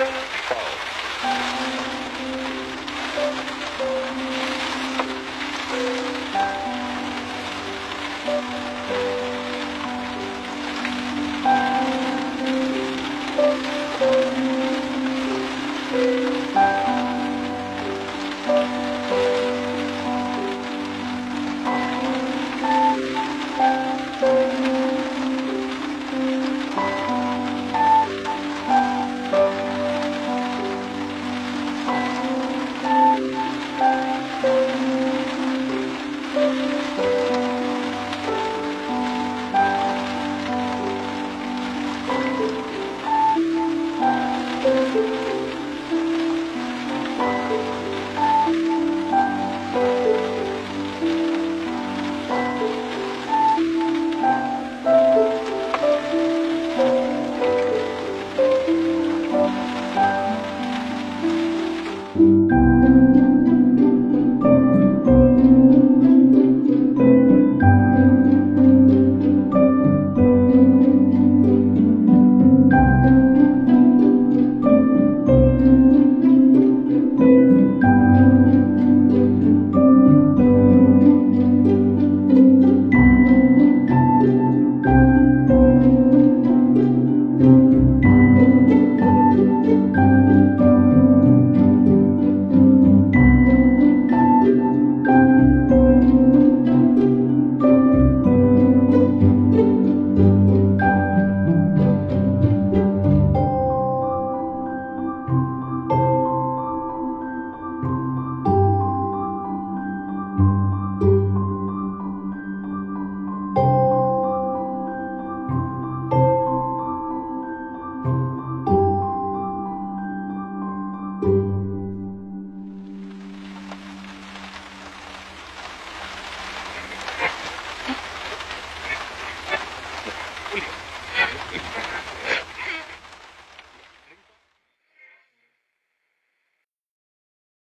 Four.